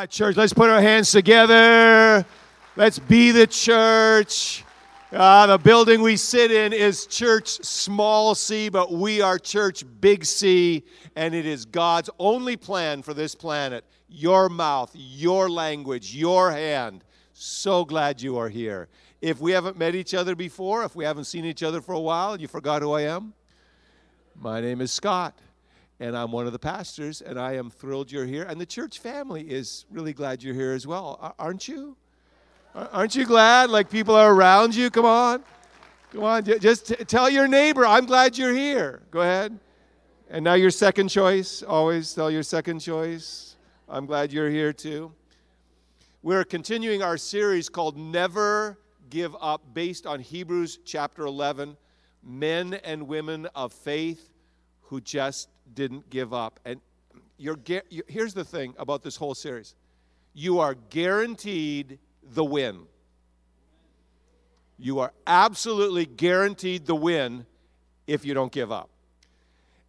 right, church, let's put our hands together. Let's be the church. Uh, the building we sit in is church small c, but we are church big C, and it is God's only plan for this planet. Your mouth, your language, your hand. So glad you are here. If we haven't met each other before, if we haven't seen each other for a while, you forgot who I am? My name is Scott and I'm one of the pastors, and I am thrilled you're here. And the church family is really glad you're here as well, aren't you? Aren't you glad? Like people are around you? Come on. Come on. Just tell your neighbor, I'm glad you're here. Go ahead. And now your second choice. Always tell your second choice. I'm glad you're here too. We're continuing our series called Never Give Up, based on Hebrews chapter 11 Men and Women of Faith who just didn't give up. And you're, here's the thing about this whole series you are guaranteed the win. You are absolutely guaranteed the win if you don't give up.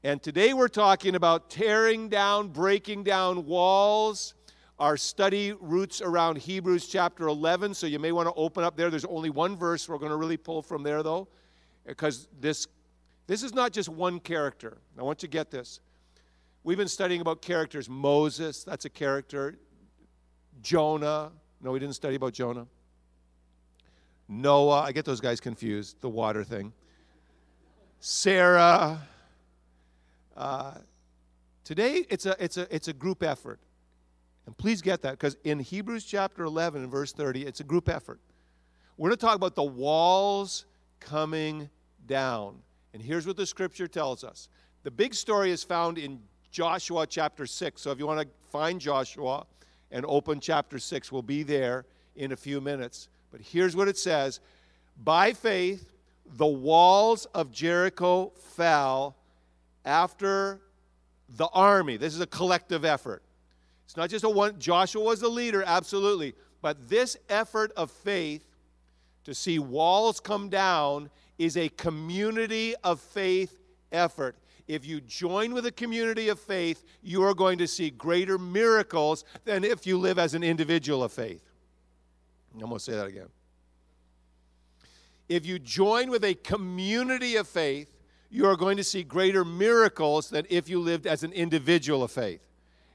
And today we're talking about tearing down, breaking down walls. Our study roots around Hebrews chapter 11, so you may want to open up there. There's only one verse we're going to really pull from there, though, because this this is not just one character. I want you to get this. We've been studying about characters. Moses, that's a character. Jonah. No, we didn't study about Jonah. Noah, I get those guys confused, the water thing. Sarah. Uh, today, it's a, it's, a, it's a group effort. And please get that, because in Hebrews chapter 11 and verse 30, it's a group effort. We're going to talk about the walls coming down. And here's what the scripture tells us the big story is found in Joshua chapter 6. So if you want to find Joshua and open chapter 6, we'll be there in a few minutes. But here's what it says By faith, the walls of Jericho fell after the army. This is a collective effort. It's not just a one, Joshua was the leader, absolutely. But this effort of faith to see walls come down is a community of faith effort. If you join with a community of faith, you are going to see greater miracles than if you live as an individual of faith. I'm going to say that again. If you join with a community of faith, you are going to see greater miracles than if you lived as an individual of faith.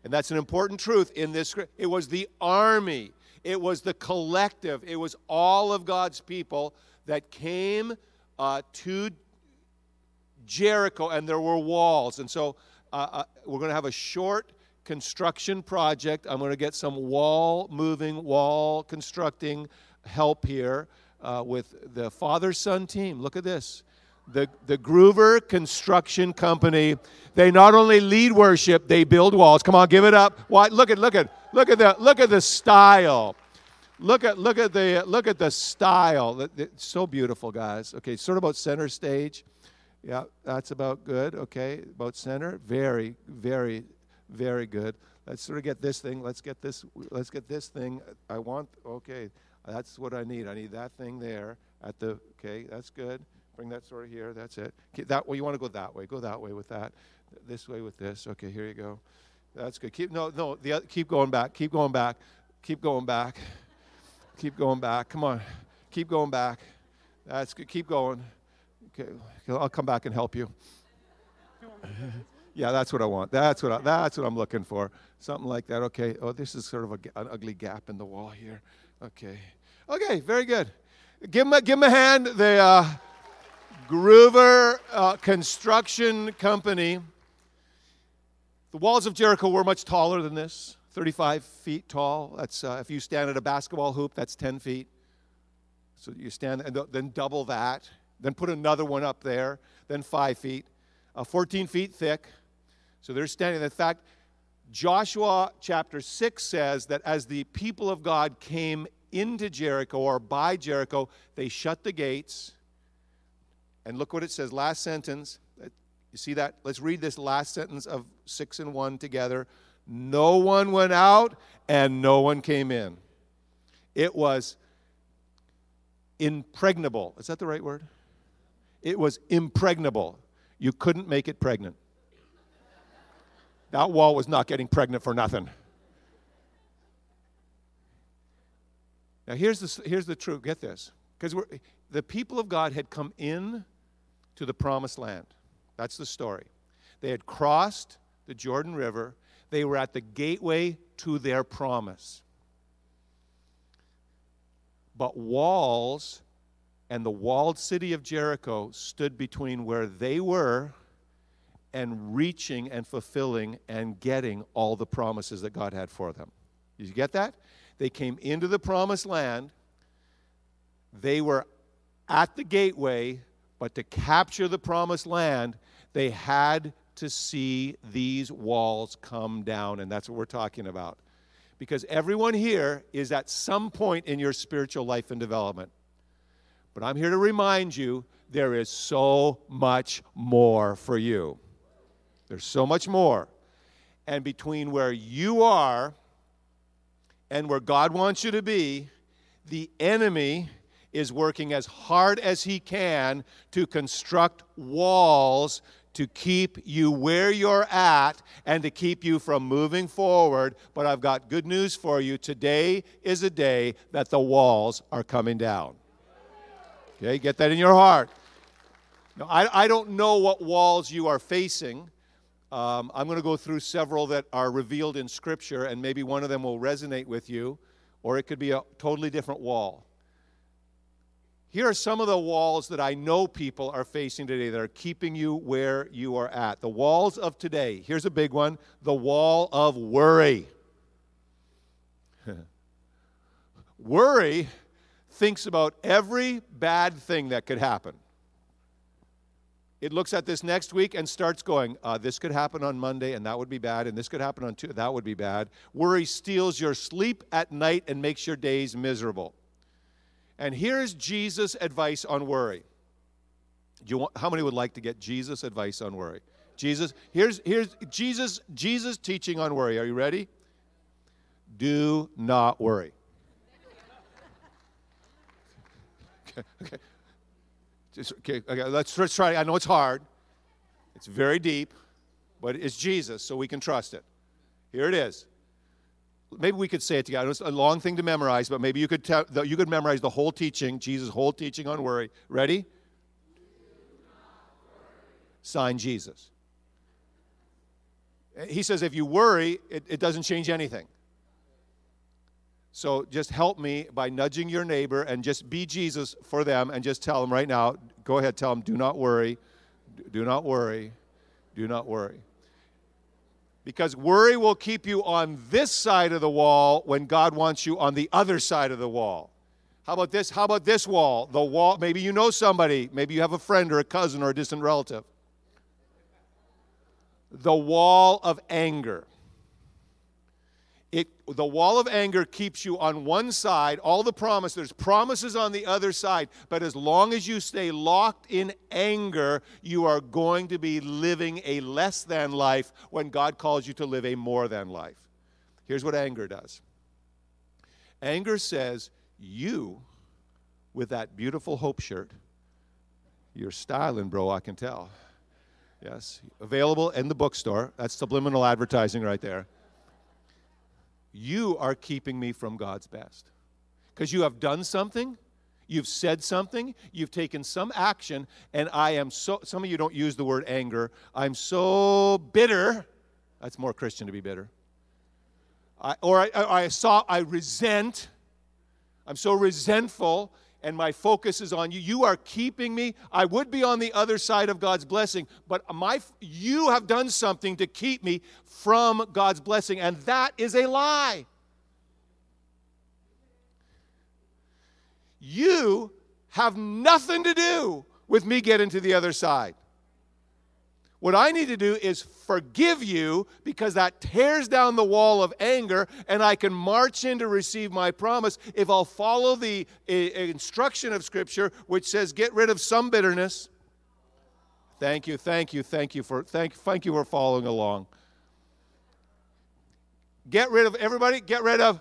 And that's an important truth in this. It was the army, it was the collective, it was all of God's people that came uh, to Jericho, and there were walls. And so uh, uh, we're going to have a short construction project. I'm going to get some wall moving, wall constructing help here uh, with the father son team. Look at this. The, the Groover Construction Company, they not only lead worship, they build walls. Come on, give it up. Why, look at look at look at the look at the style. Look at look at the look at the style. It's so beautiful, guys. Okay, sort of about center stage. Yeah, that's about good. Okay, about center. Very, very, very good. Let's sort of get this thing. Let's get this. Let's get this thing. I want. Okay, that's what I need. I need that thing there at the. Okay, that's good. Bring that sort of here. That's it. Okay, That way. You want to go that way. Go that way with that. This way with this. Okay, here you go. That's good. Keep no no. The keep going back. Keep going back. Keep going back. Keep going back. Come on. Keep going back. That's good. Keep going. Okay. I'll come back and help you. yeah, that's what I want. That's what I, that's what I'm looking for. Something like that. Okay. Oh, this is sort of a, an ugly gap in the wall here. Okay. Okay. Very good. Give him a, give him a hand. The uh, Groover uh, Construction Company. The walls of Jericho were much taller than this. 35 feet tall. That's uh, if you stand at a basketball hoop, that's 10 feet. So you stand and then double that. Then put another one up there. Then five feet, uh, 14 feet thick. So they're standing. In fact, Joshua chapter 6 says that as the people of God came into Jericho or by Jericho, they shut the gates. And look what it says, last sentence. You see that? Let's read this last sentence of 6 and 1 together. No one went out and no one came in. It was impregnable. Is that the right word? It was impregnable. You couldn't make it pregnant. That wall was not getting pregnant for nothing. Now, here's the, here's the truth. Get this. Because the people of God had come in to the promised land. That's the story. They had crossed the Jordan River, they were at the gateway to their promise. But walls and the walled city of Jericho stood between where they were and reaching and fulfilling and getting all the promises that God had for them. Did you get that? They came into the promised land. They were at the gateway, but to capture the promised land, they had to see these walls come down. And that's what we're talking about. Because everyone here is at some point in your spiritual life and development. But I'm here to remind you there is so much more for you. There's so much more. And between where you are and where God wants you to be, the enemy is working as hard as he can to construct walls to keep you where you're at and to keep you from moving forward. But I've got good news for you. Today is a day that the walls are coming down. Okay, get that in your heart. Now, I, I don't know what walls you are facing. Um, I'm going to go through several that are revealed in Scripture, and maybe one of them will resonate with you, or it could be a totally different wall. Here are some of the walls that I know people are facing today that are keeping you where you are at. The walls of today. Here's a big one the wall of worry. worry thinks about every bad thing that could happen. It looks at this next week and starts going, uh, this could happen on Monday and that would be bad, and this could happen on Tuesday, that would be bad. Worry steals your sleep at night and makes your days miserable. And here's Jesus' advice on worry. Want, how many would like to get Jesus' advice on worry? Jesus, here's, here's Jesus, Jesus teaching on worry. Are you ready? Do not worry. okay, okay. Just, okay, okay let's, let's try. I know it's hard. It's very deep, but it's Jesus, so we can trust it. Here it is maybe we could say it together. It's a long thing to memorize, but maybe you could, tell, you could memorize the whole teaching, Jesus' whole teaching on worry. Ready? Sign Jesus. He says if you worry, it, it doesn't change anything. So just help me by nudging your neighbor and just be Jesus for them and just tell them right now, go ahead, tell them, do not worry, do not worry, do not worry. Because worry will keep you on this side of the wall when God wants you on the other side of the wall. How about this? How about this wall? The wall, maybe you know somebody, maybe you have a friend or a cousin or a distant relative. The wall of anger. It, the wall of anger keeps you on one side, all the promise, there's promises on the other side, but as long as you stay locked in anger, you are going to be living a less than life when God calls you to live a more than life. Here's what anger does anger says, You, with that beautiful hope shirt, you're styling, bro, I can tell. Yes, available in the bookstore. That's subliminal advertising right there you are keeping me from God's best. Because you have done something, you've said something, you've taken some action, and I am so, some of you don't use the word anger. I'm so bitter. That's more Christian to be bitter. I, or I, I, I saw, I resent. I'm so resentful and my focus is on you. You are keeping me. I would be on the other side of God's blessing, but my you have done something to keep me from God's blessing, and that is a lie. You have nothing to do with me getting to the other side. What I need to do is forgive you because that tears down the wall of anger, and I can march in to receive my promise if I'll follow the uh, instruction of Scripture, which says, "Get rid of some bitterness." Thank you, thank you, thank you for thank thank you for following along. Get rid of everybody. Get rid of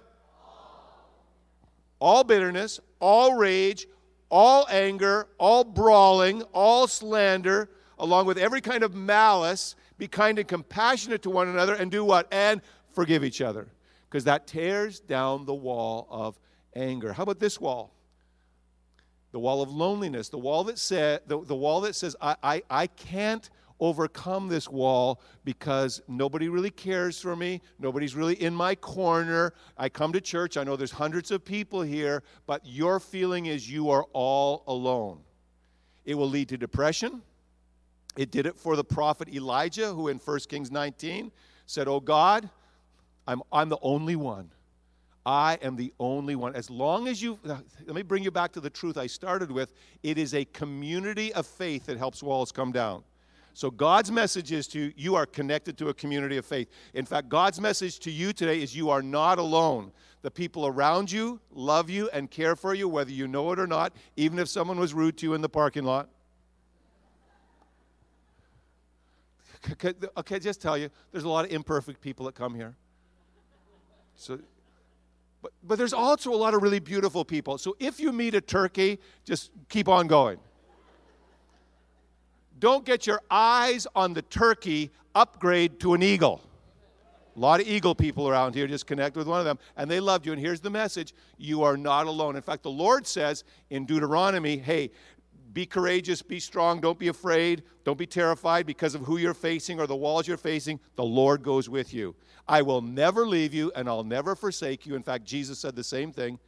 all bitterness, all rage, all anger, all brawling, all slander along with every kind of malice, be kind and compassionate to one another, and do what? And forgive each other. Because that tears down the wall of anger. How about this wall? The wall of loneliness, the wall that said the, the wall that says I, I, I can't overcome this wall because nobody really cares for me. Nobody's really in my corner. I come to church, I know there's hundreds of people here, but your feeling is you are all alone. It will lead to depression. It did it for the prophet Elijah, who in 1 Kings 19 said, Oh God, I'm, I'm the only one. I am the only one. As long as you, let me bring you back to the truth I started with. It is a community of faith that helps walls come down. So God's message is to you, you are connected to a community of faith. In fact, God's message to you today is you are not alone. The people around you love you and care for you, whether you know it or not, even if someone was rude to you in the parking lot. Okay, just tell you, there's a lot of imperfect people that come here. So, but, but there's also a lot of really beautiful people. So if you meet a turkey, just keep on going. Don't get your eyes on the turkey, upgrade to an eagle. A lot of eagle people around here. Just connect with one of them, and they loved you. And here's the message you are not alone. In fact, the Lord says in Deuteronomy, hey, be courageous, be strong, don't be afraid, don't be terrified because of who you're facing or the walls you're facing. The Lord goes with you. I will never leave you and I'll never forsake you. In fact, Jesus said the same thing.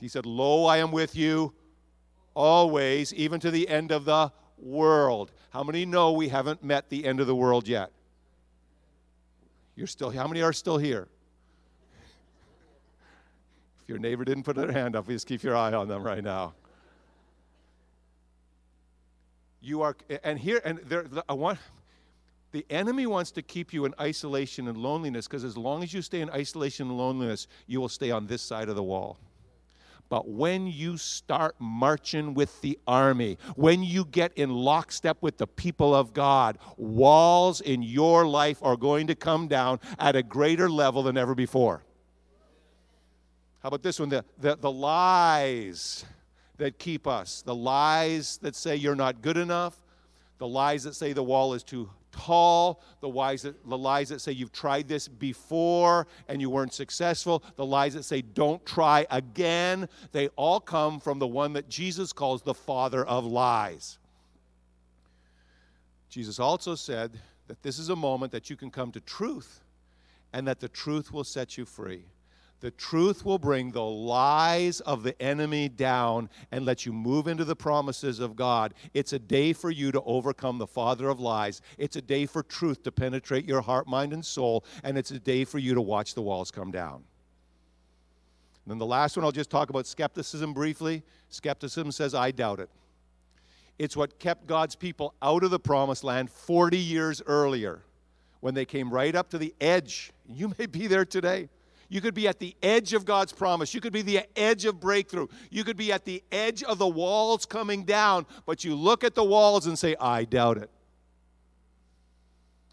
He said, Lo, I am with you always, even to the end of the world. How many know we haven't met the end of the world yet? You're still how many are still here? If your neighbor didn't put their hand up, just keep your eye on them right now. You are, and here, and there, I want, the enemy wants to keep you in isolation and loneliness because as long as you stay in isolation and loneliness, you will stay on this side of the wall. But when you start marching with the army, when you get in lockstep with the people of God, walls in your life are going to come down at a greater level than ever before. How about this one? The, the, the lies that keep us. The lies that say you're not good enough, the lies that say the wall is too tall, the lies that, the lies that say you've tried this before and you weren't successful, the lies that say don't try again, they all come from the one that Jesus calls the father of lies. Jesus also said that this is a moment that you can come to truth and that the truth will set you free. The truth will bring the lies of the enemy down and let you move into the promises of God. It's a day for you to overcome the father of lies. It's a day for truth to penetrate your heart, mind, and soul. And it's a day for you to watch the walls come down. And then the last one, I'll just talk about skepticism briefly. Skepticism says, I doubt it. It's what kept God's people out of the promised land 40 years earlier when they came right up to the edge. You may be there today. You could be at the edge of God's promise. You could be the edge of breakthrough. You could be at the edge of the walls coming down, but you look at the walls and say, I doubt it.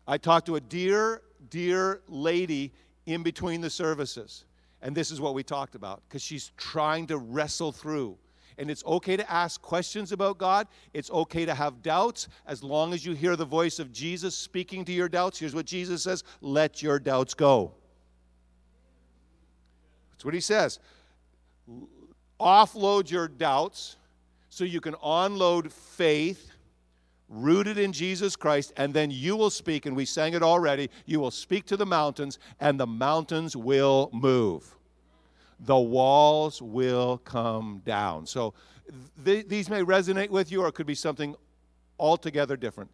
I talked to a dear, dear lady in between the services, and this is what we talked about because she's trying to wrestle through. And it's okay to ask questions about God. It's okay to have doubts as long as you hear the voice of Jesus speaking to your doubts. Here's what Jesus says let your doubts go. That's what he says. Offload your doubts so you can onload faith rooted in Jesus Christ, and then you will speak, and we sang it already. You will speak to the mountains, and the mountains will move. The walls will come down. So th- these may resonate with you, or it could be something altogether different.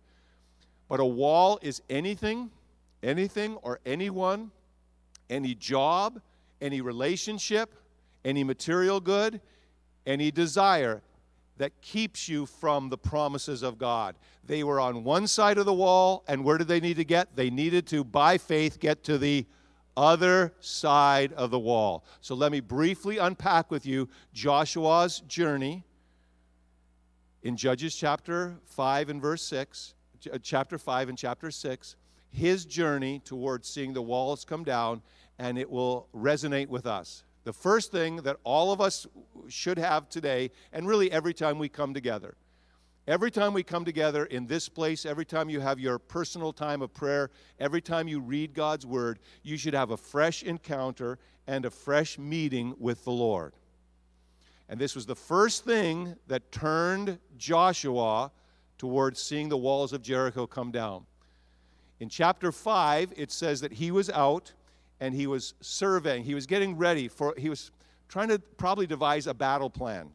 But a wall is anything, anything, or anyone, any job, any relationship, any material good, any desire that keeps you from the promises of God. They were on one side of the wall, and where did they need to get? They needed to, by faith, get to the other side of the wall. So let me briefly unpack with you Joshua's journey in Judges chapter 5 and verse 6, uh, chapter 5 and chapter 6, his journey towards seeing the walls come down and it will resonate with us. The first thing that all of us should have today, and really every time we come together, every time we come together in this place, every time you have your personal time of prayer, every time you read God's word, you should have a fresh encounter and a fresh meeting with the Lord. And this was the first thing that turned Joshua towards seeing the walls of Jericho come down. In chapter 5, it says that he was out and he was surveying. He was getting ready for, he was trying to probably devise a battle plan.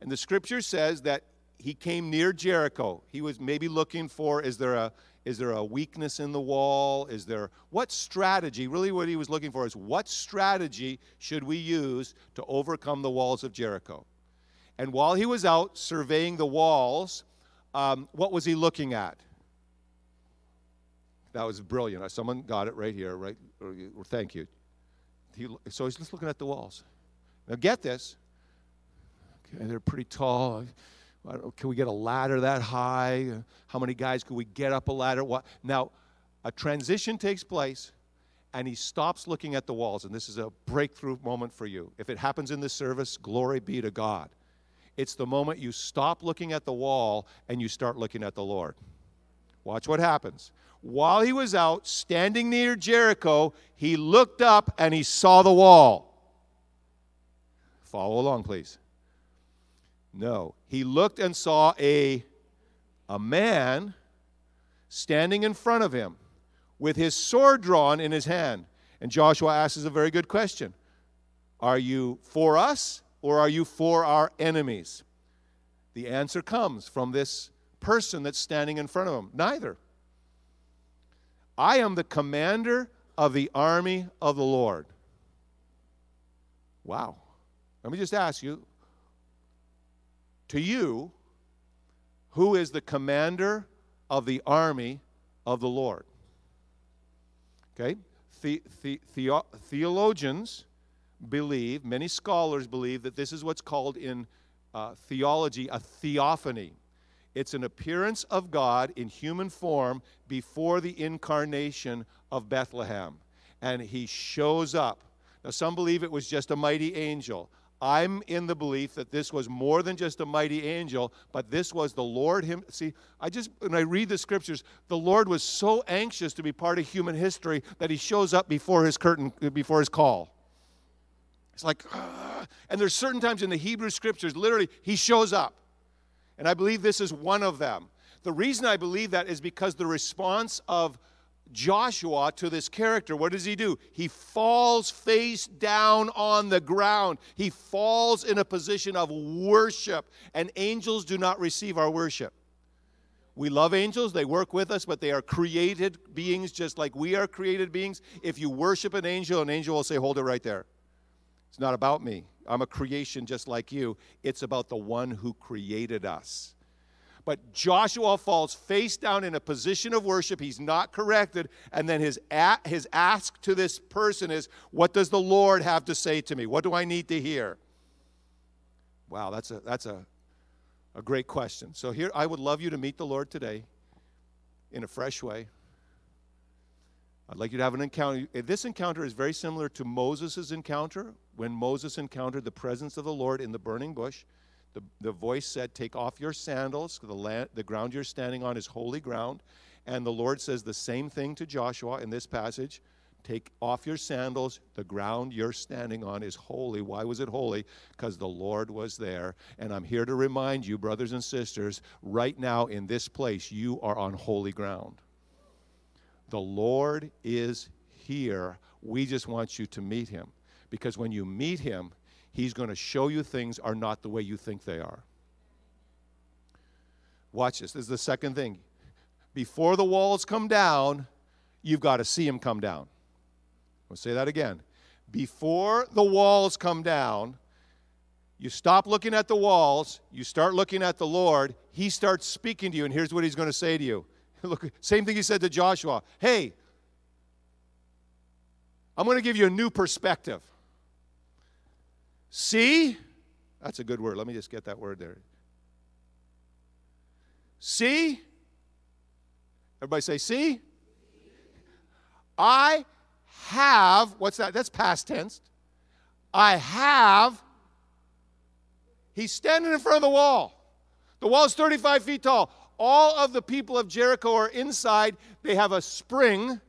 And the scripture says that he came near Jericho. He was maybe looking for is there a is there a weakness in the wall? Is there what strategy? Really, what he was looking for is what strategy should we use to overcome the walls of Jericho? And while he was out surveying the walls, um, what was he looking at? That was brilliant. Uh, someone got it right here, right? Thank you. He, so he's just looking at the walls. Now, get this. Okay, they're pretty tall. Can we get a ladder that high? Uh, how many guys could we get up a ladder? What? Now, a transition takes place, and he stops looking at the walls. And this is a breakthrough moment for you. If it happens in this service, glory be to God. It's the moment you stop looking at the wall and you start looking at the Lord. Watch what happens. While he was out standing near Jericho, he looked up and he saw the wall. Follow along, please. No. He looked and saw a, a man standing in front of him with his sword drawn in his hand. And Joshua asks a very good question Are you for us or are you for our enemies? The answer comes from this person that's standing in front of him. Neither. I am the commander of the army of the Lord. Wow. Let me just ask you to you, who is the commander of the army of the Lord? Okay? The, the, the, theologians believe, many scholars believe, that this is what's called in uh, theology a theophany. It's an appearance of God in human form before the incarnation of Bethlehem. And he shows up. Now, some believe it was just a mighty angel. I'm in the belief that this was more than just a mighty angel, but this was the Lord him. See, I just when I read the scriptures, the Lord was so anxious to be part of human history that he shows up before his curtain before his call. It's like uh, and there's certain times in the Hebrew scriptures literally he shows up. And I believe this is one of them. The reason I believe that is because the response of Joshua to this character, what does he do? He falls face down on the ground. He falls in a position of worship, and angels do not receive our worship. We love angels, they work with us, but they are created beings just like we are created beings. If you worship an angel, an angel will say, Hold it right there. It's not about me. I'm a creation just like you. It's about the one who created us. But Joshua falls face down in a position of worship. He's not corrected. And then his, a- his ask to this person is, What does the Lord have to say to me? What do I need to hear? Wow, that's a, that's a, a great question. So, here, I would love you to meet the Lord today in a fresh way. I'd like you to have an encounter. This encounter is very similar to Moses' encounter when Moses encountered the presence of the Lord in the burning bush. The, the voice said, Take off your sandals. The, land, the ground you're standing on is holy ground. And the Lord says the same thing to Joshua in this passage. Take off your sandals. The ground you're standing on is holy. Why was it holy? Because the Lord was there. And I'm here to remind you, brothers and sisters, right now in this place, you are on holy ground. The Lord is here. We just want you to meet him. Because when you meet him, He's going to show you things are not the way you think they are. Watch this. This is the second thing. Before the walls come down, you've got to see them come down. I'll say that again. Before the walls come down, you stop looking at the walls, you start looking at the Lord. He starts speaking to you, and here's what he's going to say to you. Look, same thing he said to Joshua. Hey, I'm going to give you a new perspective. See? That's a good word. Let me just get that word there. See? Everybody say, see? I have, what's that? That's past tense. I have. He's standing in front of the wall. The wall is 35 feet tall. All of the people of Jericho are inside. They have a spring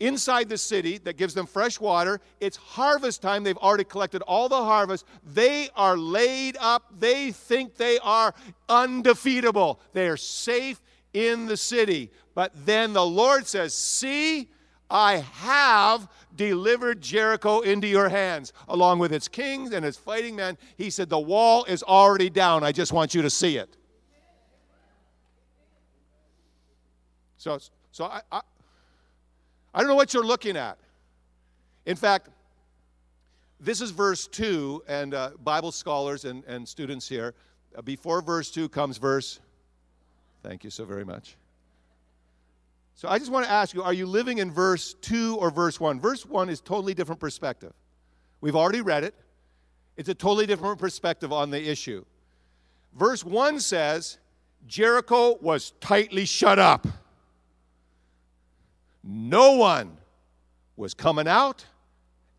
inside the city that gives them fresh water. It's harvest time. They've already collected all the harvest. They are laid up. They think they are undefeatable. They are safe in the city. But then the Lord says, See, I have delivered Jericho into your hands, along with its kings and its fighting men. He said, The wall is already down. I just want you to see it. So, so I, I, I don't know what you're looking at. In fact, this is verse 2, and uh, Bible scholars and, and students here, uh, before verse 2 comes verse. Thank you so very much. So I just want to ask you are you living in verse 2 or verse 1? Verse 1 is totally different perspective. We've already read it. It's a totally different perspective on the issue. Verse 1 says Jericho was tightly shut up. No one was coming out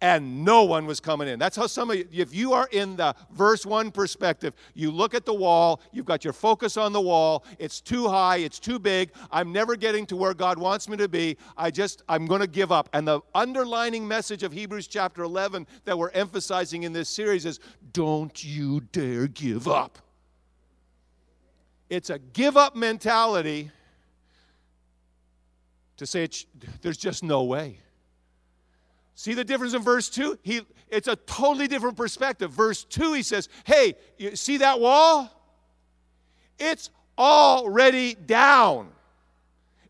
and no one was coming in. That's how some of you, if you are in the verse 1 perspective, you look at the wall, you've got your focus on the wall, it's too high, it's too big, I'm never getting to where God wants me to be, I just, I'm going to give up. And the underlining message of Hebrews chapter 11 that we're emphasizing in this series is don't you dare give up. It's a give up mentality to say there's just no way. See the difference in verse 2? He, it's a totally different perspective. Verse 2, he says, Hey, you see that wall? It's already down.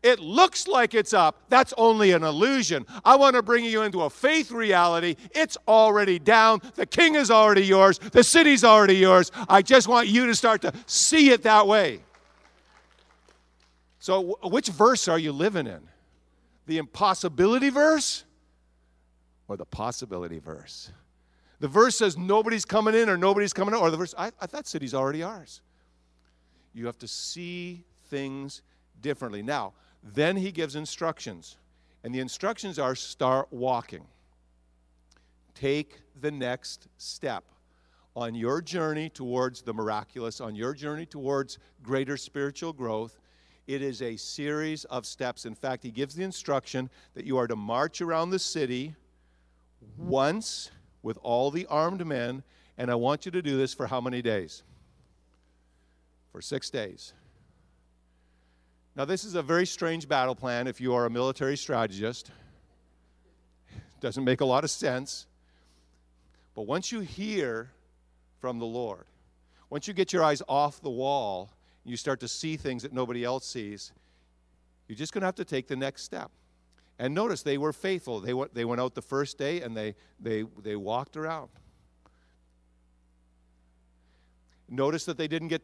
It looks like it's up. That's only an illusion. I want to bring you into a faith reality. It's already down. The king is already yours. The city's already yours. I just want you to start to see it that way. So, which verse are you living in? The impossibility verse? or the possibility verse. The verse says nobody's coming in or nobody's coming out, or the verse, I, I thought city's already ours. You have to see things differently. Now, then he gives instructions, and the instructions are start walking. Take the next step on your journey towards the miraculous, on your journey towards greater spiritual growth. It is a series of steps. In fact, he gives the instruction that you are to march around the city once with all the armed men, and I want you to do this for how many days? For six days. Now, this is a very strange battle plan if you are a military strategist. Doesn't make a lot of sense. But once you hear from the Lord, once you get your eyes off the wall, you start to see things that nobody else sees, you're just going to have to take the next step. And notice they were faithful. They went, they went out the first day and they, they, they walked around. Notice that they didn't get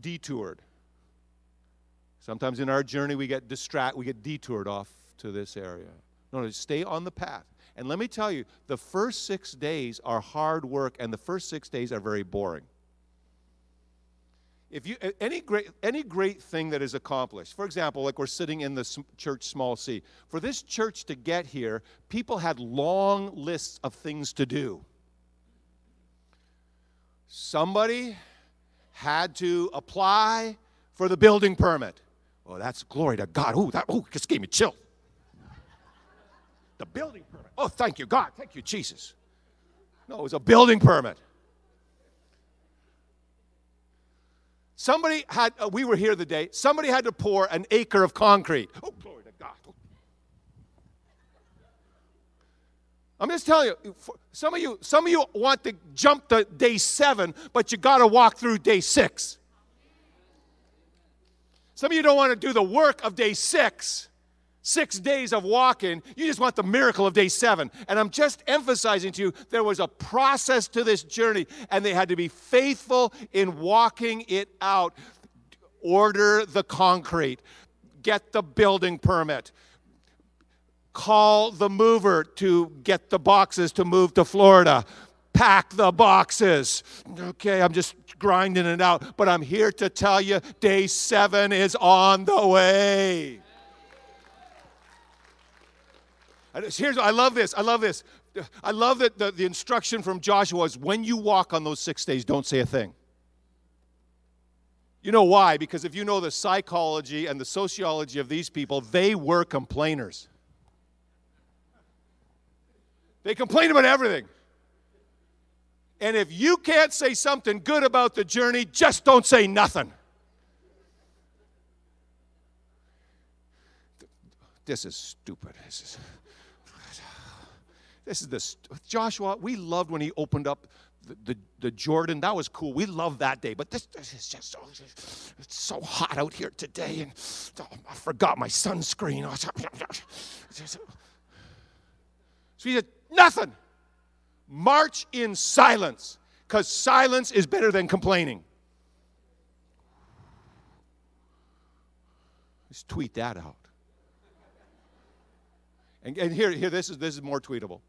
detoured. Sometimes in our journey we get distracted, we get detoured off to this area. No, no, stay on the path. And let me tell you, the first six days are hard work, and the first six days are very boring if you any great any great thing that is accomplished for example like we're sitting in the church small c for this church to get here people had long lists of things to do. Somebody had to apply for the building permit. Oh that's glory to god. Oh that oh just gave me chill. The building permit. Oh thank you god. Thank you jesus. No it was a building permit Somebody had, uh, we were here the day, somebody had to pour an acre of concrete. Oh, glory to God. I'm just telling you, some of you, some of you want to jump to day seven, but you got to walk through day six. Some of you don't want to do the work of day six six days of walking. You just want the miracle of day seven. And I'm just emphasizing to you there was a process to this journey, and they had to be faithful in walking it out. Order the concrete, get the building permit. Call the mover to get the boxes to move to Florida. Pack the boxes. Okay, I'm just grinding it out, but I'm here to tell you day seven is on the way. Here's, I love this. I love this. I love that the, the instruction from Joshua is when you walk on those six days, don't say a thing. You know why? Because if you know the psychology and the sociology of these people, they were complainers. They complain about everything. And if you can't say something good about the journey, just don't say nothing. This is stupid. This is, this is this Joshua. We loved when he opened up the, the, the, Jordan. That was cool. We loved that day. But this, this is just so, it's so hot out here today, and oh, I forgot my sunscreen. So he said, nothing. March in silence, because silence is better than complaining. Just tweet that out. And, and here, here this, is, this is more tweetable.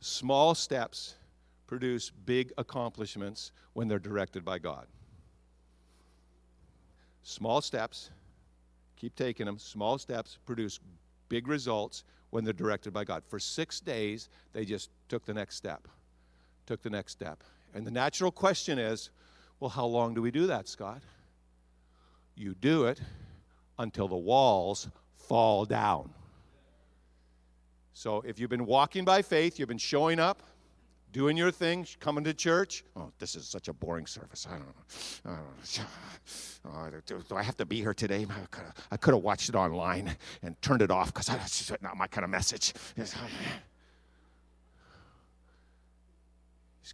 Small steps produce big accomplishments when they're directed by God. Small steps Keep taking them. Small steps produce big results when they're directed by God. For six days, they just took the next step, took the next step. And the natural question is well, how long do we do that, Scott? You do it until the walls fall down. So if you've been walking by faith, you've been showing up, doing your thing, coming to church. Oh, this is such a boring service. I don't know. I don't know. Oh, do, I have to be here today? I could have watched it online and turned it off because just not my kind of message. Just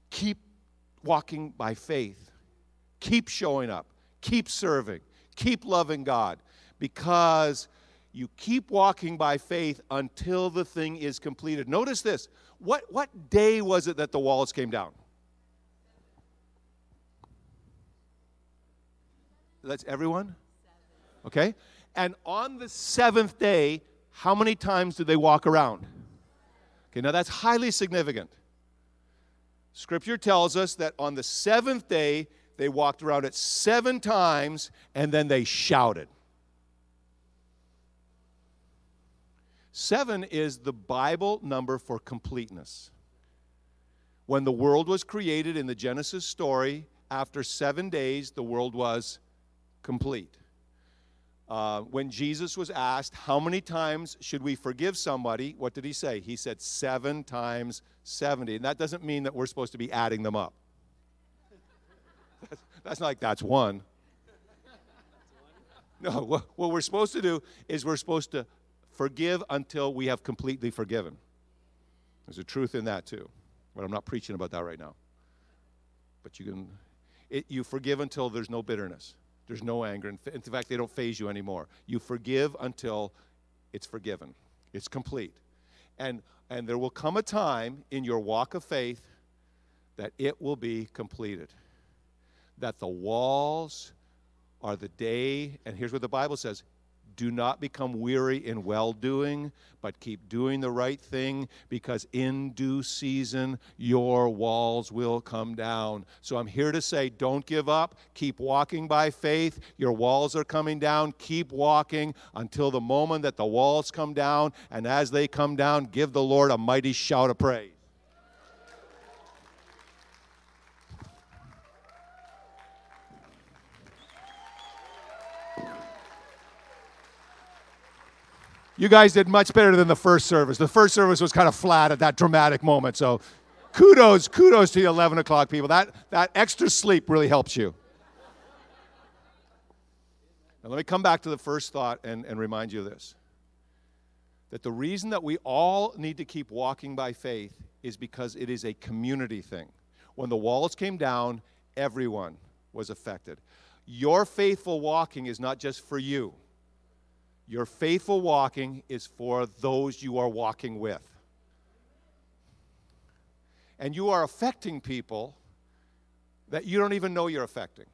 keep walking by faith. Keep showing up. Keep serving. Keep loving God because you keep walking by faith until the thing is completed. Notice this what, what day was it that the walls came down? That's everyone? Okay. And on the seventh day, how many times did they walk around? Okay, now that's highly significant. Scripture tells us that on the seventh day, they walked around it seven times and then they shouted. Seven is the Bible number for completeness. When the world was created in the Genesis story, after seven days, the world was complete. Uh, when Jesus was asked, How many times should we forgive somebody? What did he say? He said, Seven times 70. And that doesn't mean that we're supposed to be adding them up. that's not like that's one. No, what, what we're supposed to do is we're supposed to forgive until we have completely forgiven. There's a truth in that too, but I'm not preaching about that right now. But you can, it, you forgive until there's no bitterness, there's no anger. In, in fact, they don't phase you anymore. You forgive until it's forgiven, it's complete. And, and there will come a time in your walk of faith that it will be completed. That the walls are the day, and here's what the Bible says do not become weary in well doing, but keep doing the right thing because in due season your walls will come down. So I'm here to say don't give up. Keep walking by faith. Your walls are coming down. Keep walking until the moment that the walls come down. And as they come down, give the Lord a mighty shout of praise. You guys did much better than the first service. The first service was kind of flat at that dramatic moment. So kudos, kudos to the 11 o'clock people. That, that extra sleep really helps you. Now, let me come back to the first thought and, and remind you of this that the reason that we all need to keep walking by faith is because it is a community thing. When the walls came down, everyone was affected. Your faithful walking is not just for you. Your faithful walking is for those you are walking with. And you are affecting people that you don't even know you're affecting.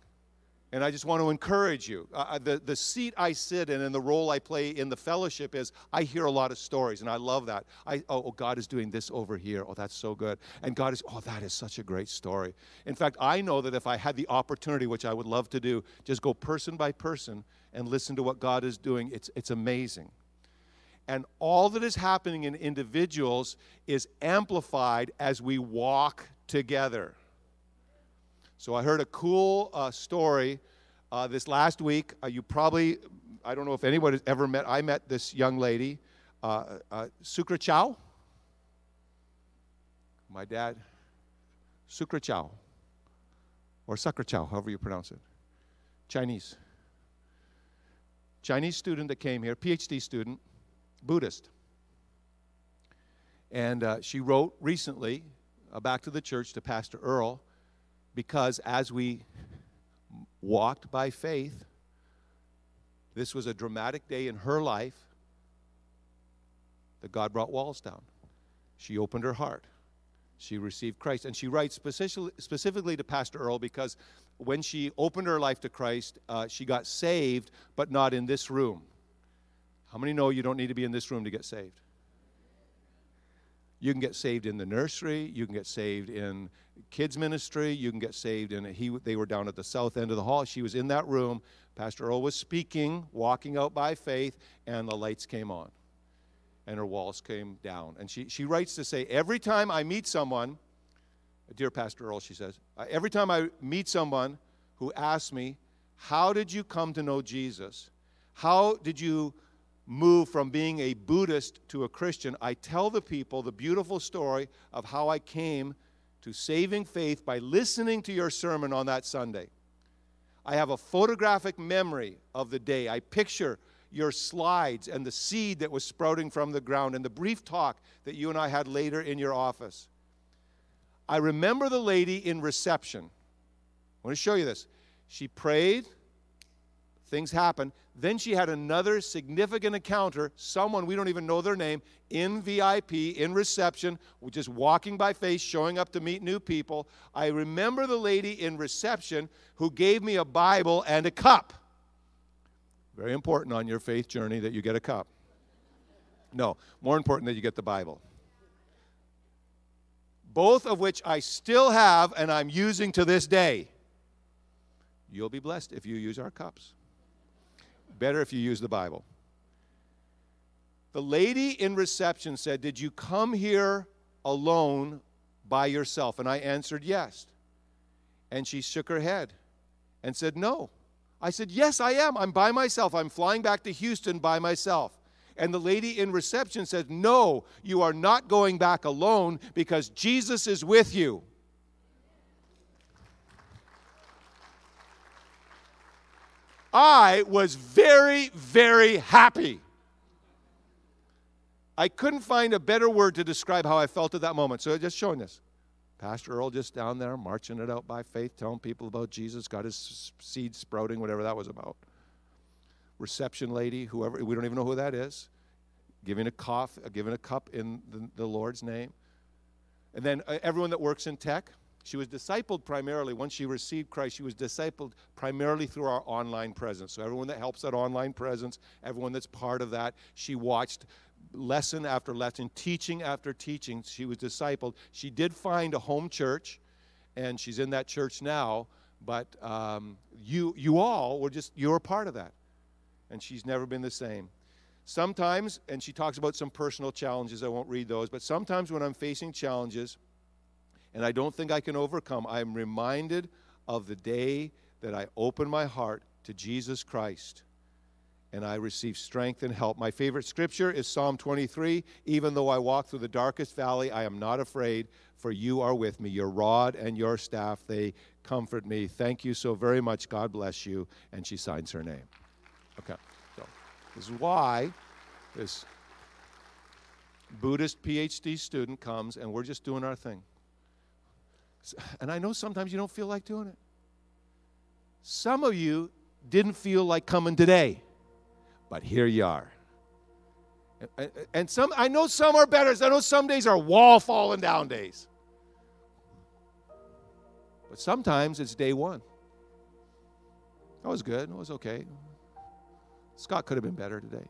And I just want to encourage you. Uh, uh, the, the seat I sit in and the role I play in the fellowship is I hear a lot of stories, and I love that. I, oh, oh, God is doing this over here. Oh, that's so good. And God is, oh, that is such a great story. In fact, I know that if I had the opportunity, which I would love to do, just go person by person and listen to what God is doing. It's, it's amazing. And all that is happening in individuals is amplified as we walk together. So I heard a cool uh, story uh, this last week. Uh, you probably I don't know if anyone has ever met, I met this young lady, uh, uh, Sukra Chow. My dad, Sukra Chow, or Sukra Chow, however you pronounce it. Chinese. Chinese student that came here, PhD student, Buddhist. And uh, she wrote recently uh, back to the church to Pastor Earl because as we walked by faith, this was a dramatic day in her life that God brought walls down. She opened her heart. She received Christ. And she writes specifically, specifically to Pastor Earl because when she opened her life to Christ, uh, she got saved, but not in this room. How many know you don't need to be in this room to get saved? You can get saved in the nursery. You can get saved in kids ministry. You can get saved in. A, he, they were down at the south end of the hall. She was in that room. Pastor Earl was speaking, walking out by faith, and the lights came on, and her walls came down. And she she writes to say, every time I meet someone, dear Pastor Earl, she says, every time I meet someone who asks me, how did you come to know Jesus? How did you move from being a Buddhist to a Christian, I tell the people the beautiful story of how I came to saving faith by listening to your sermon on that Sunday. I have a photographic memory of the day. I picture your slides and the seed that was sprouting from the ground and the brief talk that you and I had later in your office. I remember the lady in reception. I want to show you this. She prayed, things happened. Then she had another significant encounter, someone we don't even know their name, in VIP, in reception, just walking by face, showing up to meet new people. I remember the lady in reception who gave me a Bible and a cup. Very important on your faith journey that you get a cup. No, more important that you get the Bible. Both of which I still have and I'm using to this day. You'll be blessed if you use our cups. Better if you use the Bible. The lady in reception said, Did you come here alone by yourself? And I answered, Yes. And she shook her head and said, No. I said, Yes, I am. I'm by myself. I'm flying back to Houston by myself. And the lady in reception said, No, you are not going back alone because Jesus is with you. I was very, very happy. I couldn't find a better word to describe how I felt at that moment. So just showing this. Pastor Earl just down there marching it out by faith, telling people about Jesus, got his seed sprouting, whatever that was about. Reception lady, whoever, we don't even know who that is, giving a cough, giving a cup in the, the Lord's name. And then uh, everyone that works in tech, she was discipled primarily, once she received Christ, she was discipled primarily through our online presence. So, everyone that helps that online presence, everyone that's part of that, she watched lesson after lesson, teaching after teaching. She was discipled. She did find a home church, and she's in that church now, but um, you, you all were just, you're a part of that. And she's never been the same. Sometimes, and she talks about some personal challenges, I won't read those, but sometimes when I'm facing challenges, and I don't think I can overcome, I am reminded of the day that I opened my heart to Jesus Christ and I receive strength and help. My favorite scripture is Psalm 23 Even though I walk through the darkest valley, I am not afraid, for you are with me. Your rod and your staff, they comfort me. Thank you so very much. God bless you. And she signs her name. Okay, so this is why this Buddhist PhD student comes and we're just doing our thing. And I know sometimes you don't feel like doing it. Some of you didn't feel like coming today, but here you are. And some, I know some are better. I know some days are wall falling down days. But sometimes it's day one. That was good. It was okay. Scott could have been better today.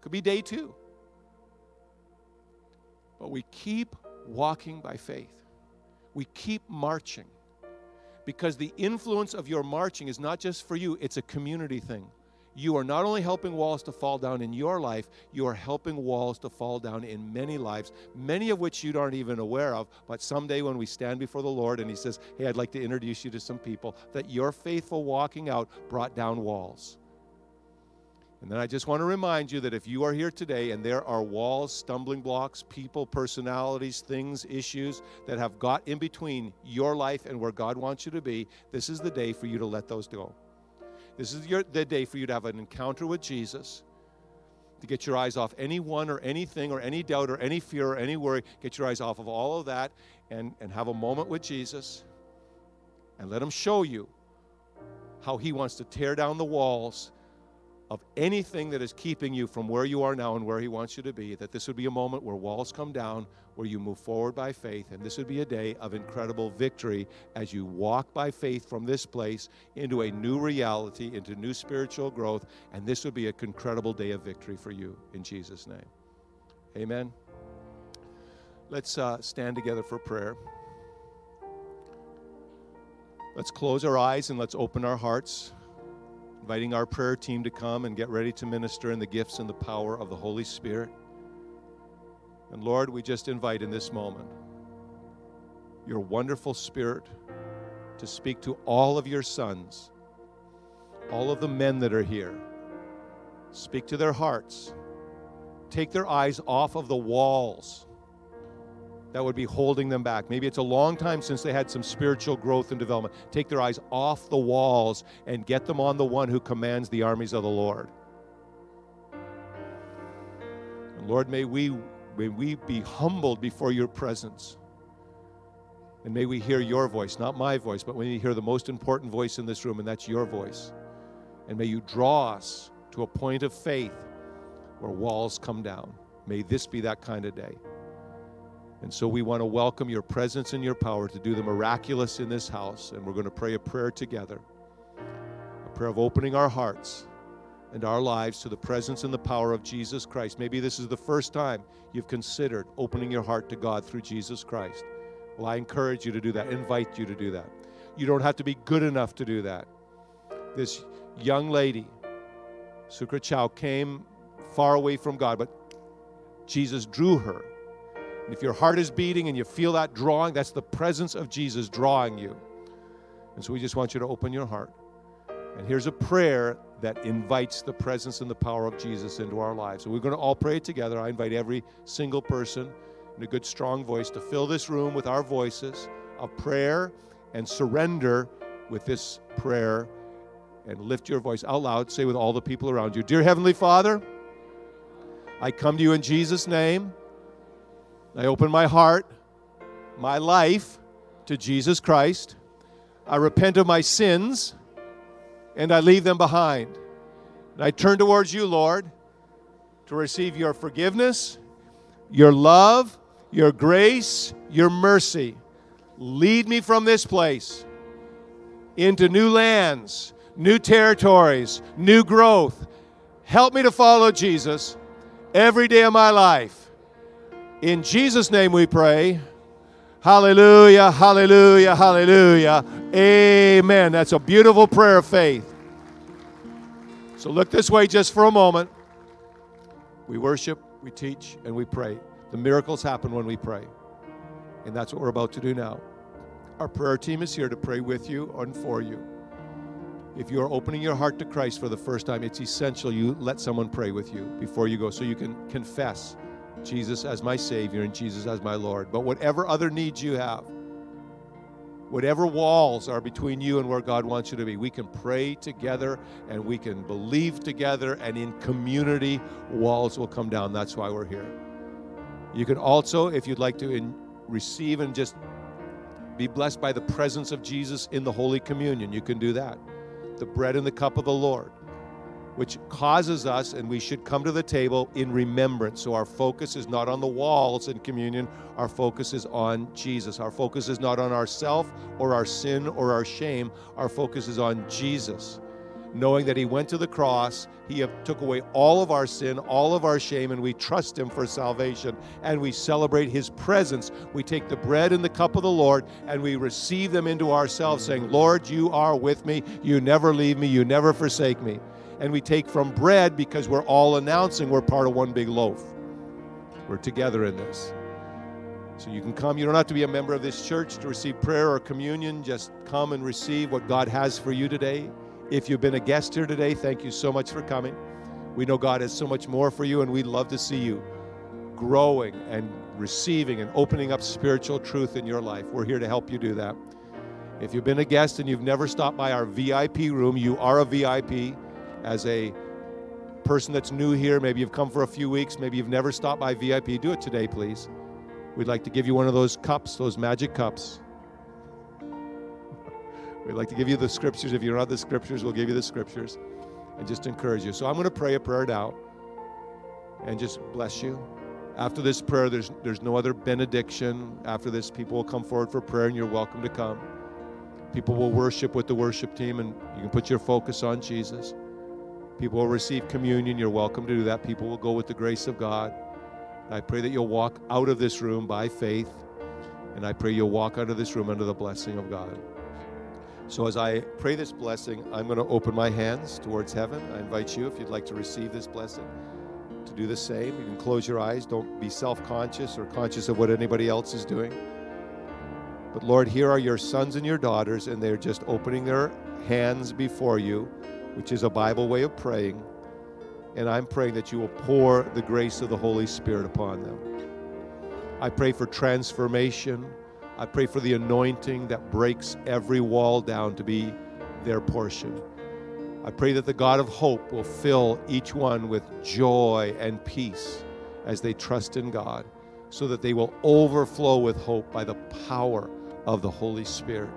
Could be day two. But we keep walking by faith. We keep marching. Because the influence of your marching is not just for you, it's a community thing. you are not only helping walls to fall down in your life, you are helping walls to fall down in many lives, many of which you aren't even aware of. But someday when we stand before the Lord and He says, Hey, I'd like to introduce you to some people, that your faithful walking out brought down walls. And then I just want to remind you that if you are here today and there are walls, stumbling blocks, people, personalities, things, issues that have got in between your life and where God wants you to be, this is the day for you to let those go. This is your, the day for you to have an encounter with Jesus, to get your eyes off anyone or anything or any doubt or any fear or any worry. Get your eyes off of all of that and, and have a moment with Jesus and let Him show you how He wants to tear down the walls of anything that is keeping you from where you are now and where He wants you to be, that this would be a moment where walls come down, where you move forward by faith, and this would be a day of incredible victory as you walk by faith from this place into a new reality, into new spiritual growth, and this would be an incredible day of victory for you in Jesus' name. Amen. Let's uh, stand together for prayer. Let's close our eyes and let's open our hearts inviting our prayer team to come and get ready to minister in the gifts and the power of the Holy Spirit. And Lord, we just invite in this moment your wonderful Spirit to speak to all of your sons, all of the men that are here. Speak to their hearts. Take their eyes off of the walls that would be holding them back. Maybe it's a long time since they had some spiritual growth and development. Take their eyes off the walls and get them on the one who commands the armies of the Lord. And Lord, may we, may we be humbled before your presence. And may we hear your voice, not my voice, but when we hear the most important voice in this room, and that's your voice. And may you draw us to a point of faith where walls come down. May this be that kind of day. And so we want to welcome your presence and your power to do the miraculous in this house. And we're going to pray a prayer together a prayer of opening our hearts and our lives to the presence and the power of Jesus Christ. Maybe this is the first time you've considered opening your heart to God through Jesus Christ. Well, I encourage you to do that, invite you to do that. You don't have to be good enough to do that. This young lady, Sukra Chow, came far away from God, but Jesus drew her if your heart is beating and you feel that drawing, that's the presence of Jesus drawing you. And so we just want you to open your heart. And here's a prayer that invites the presence and the power of Jesus into our lives. So we're going to all pray together. I invite every single person in a good, strong voice to fill this room with our voices of prayer and surrender with this prayer. And lift your voice out loud. Say with all the people around you Dear Heavenly Father, I come to you in Jesus' name. I open my heart, my life to Jesus Christ. I repent of my sins and I leave them behind. And I turn towards you, Lord, to receive your forgiveness, your love, your grace, your mercy. Lead me from this place into new lands, new territories, new growth. Help me to follow Jesus every day of my life. In Jesus' name we pray. Hallelujah, hallelujah, hallelujah. Amen. That's a beautiful prayer of faith. So look this way just for a moment. We worship, we teach, and we pray. The miracles happen when we pray. And that's what we're about to do now. Our prayer team is here to pray with you and for you. If you are opening your heart to Christ for the first time, it's essential you let someone pray with you before you go so you can confess Jesus as my Savior and Jesus as my Lord. But whatever other needs you have, whatever walls are between you and where God wants you to be, we can pray together and we can believe together, and in community, walls will come down. That's why we're here. You can also, if you'd like to in, receive and just be blessed by the presence of Jesus in the Holy Communion, you can do that. The bread and the cup of the Lord which causes us, and we should come to the table in remembrance. So our focus is not on the walls in communion, our focus is on Jesus. Our focus is not on ourself or our sin or our shame, our focus is on Jesus. Knowing that He went to the cross, He took away all of our sin, all of our shame, and we trust Him for salvation. And we celebrate His presence. We take the bread and the cup of the Lord and we receive them into ourselves, saying, Lord, you are with me. You never leave me. You never forsake me. And we take from bread because we're all announcing we're part of one big loaf. We're together in this. So you can come. You don't have to be a member of this church to receive prayer or communion. Just come and receive what God has for you today. If you've been a guest here today, thank you so much for coming. We know God has so much more for you, and we'd love to see you growing and receiving and opening up spiritual truth in your life. We're here to help you do that. If you've been a guest and you've never stopped by our VIP room, you are a VIP as a person that's new here. Maybe you've come for a few weeks, maybe you've never stopped by VIP. Do it today, please. We'd like to give you one of those cups, those magic cups. We'd like to give you the scriptures. If you don't have the scriptures, we'll give you the scriptures and just encourage you. So I'm going to pray a prayer now and just bless you. After this prayer, there's, there's no other benediction. After this, people will come forward for prayer, and you're welcome to come. People will worship with the worship team, and you can put your focus on Jesus. People will receive communion. You're welcome to do that. People will go with the grace of God. I pray that you'll walk out of this room by faith, and I pray you'll walk out of this room under the blessing of God. So, as I pray this blessing, I'm going to open my hands towards heaven. I invite you, if you'd like to receive this blessing to do the same. You can close your eyes. Don't be self conscious or conscious of what anybody else is doing. But Lord, here are your sons and your daughters, and they're just opening their hands before you, which is a Bible way of praying. And I'm praying that you will pour the grace of the Holy Spirit upon them. I pray for transformation. I pray for the anointing that breaks every wall down to be their portion. I pray that the God of hope will fill each one with joy and peace as they trust in God, so that they will overflow with hope by the power of the Holy Spirit.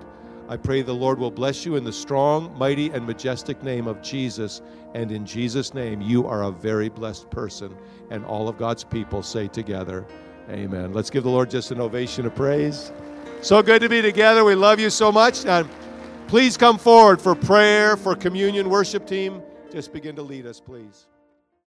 I pray the Lord will bless you in the strong, mighty, and majestic name of Jesus. And in Jesus' name, you are a very blessed person. And all of God's people say together, Amen. Let's give the Lord just an ovation of praise. So good to be together. We love you so much. And Please come forward for prayer, for communion, worship team. Just begin to lead us, please.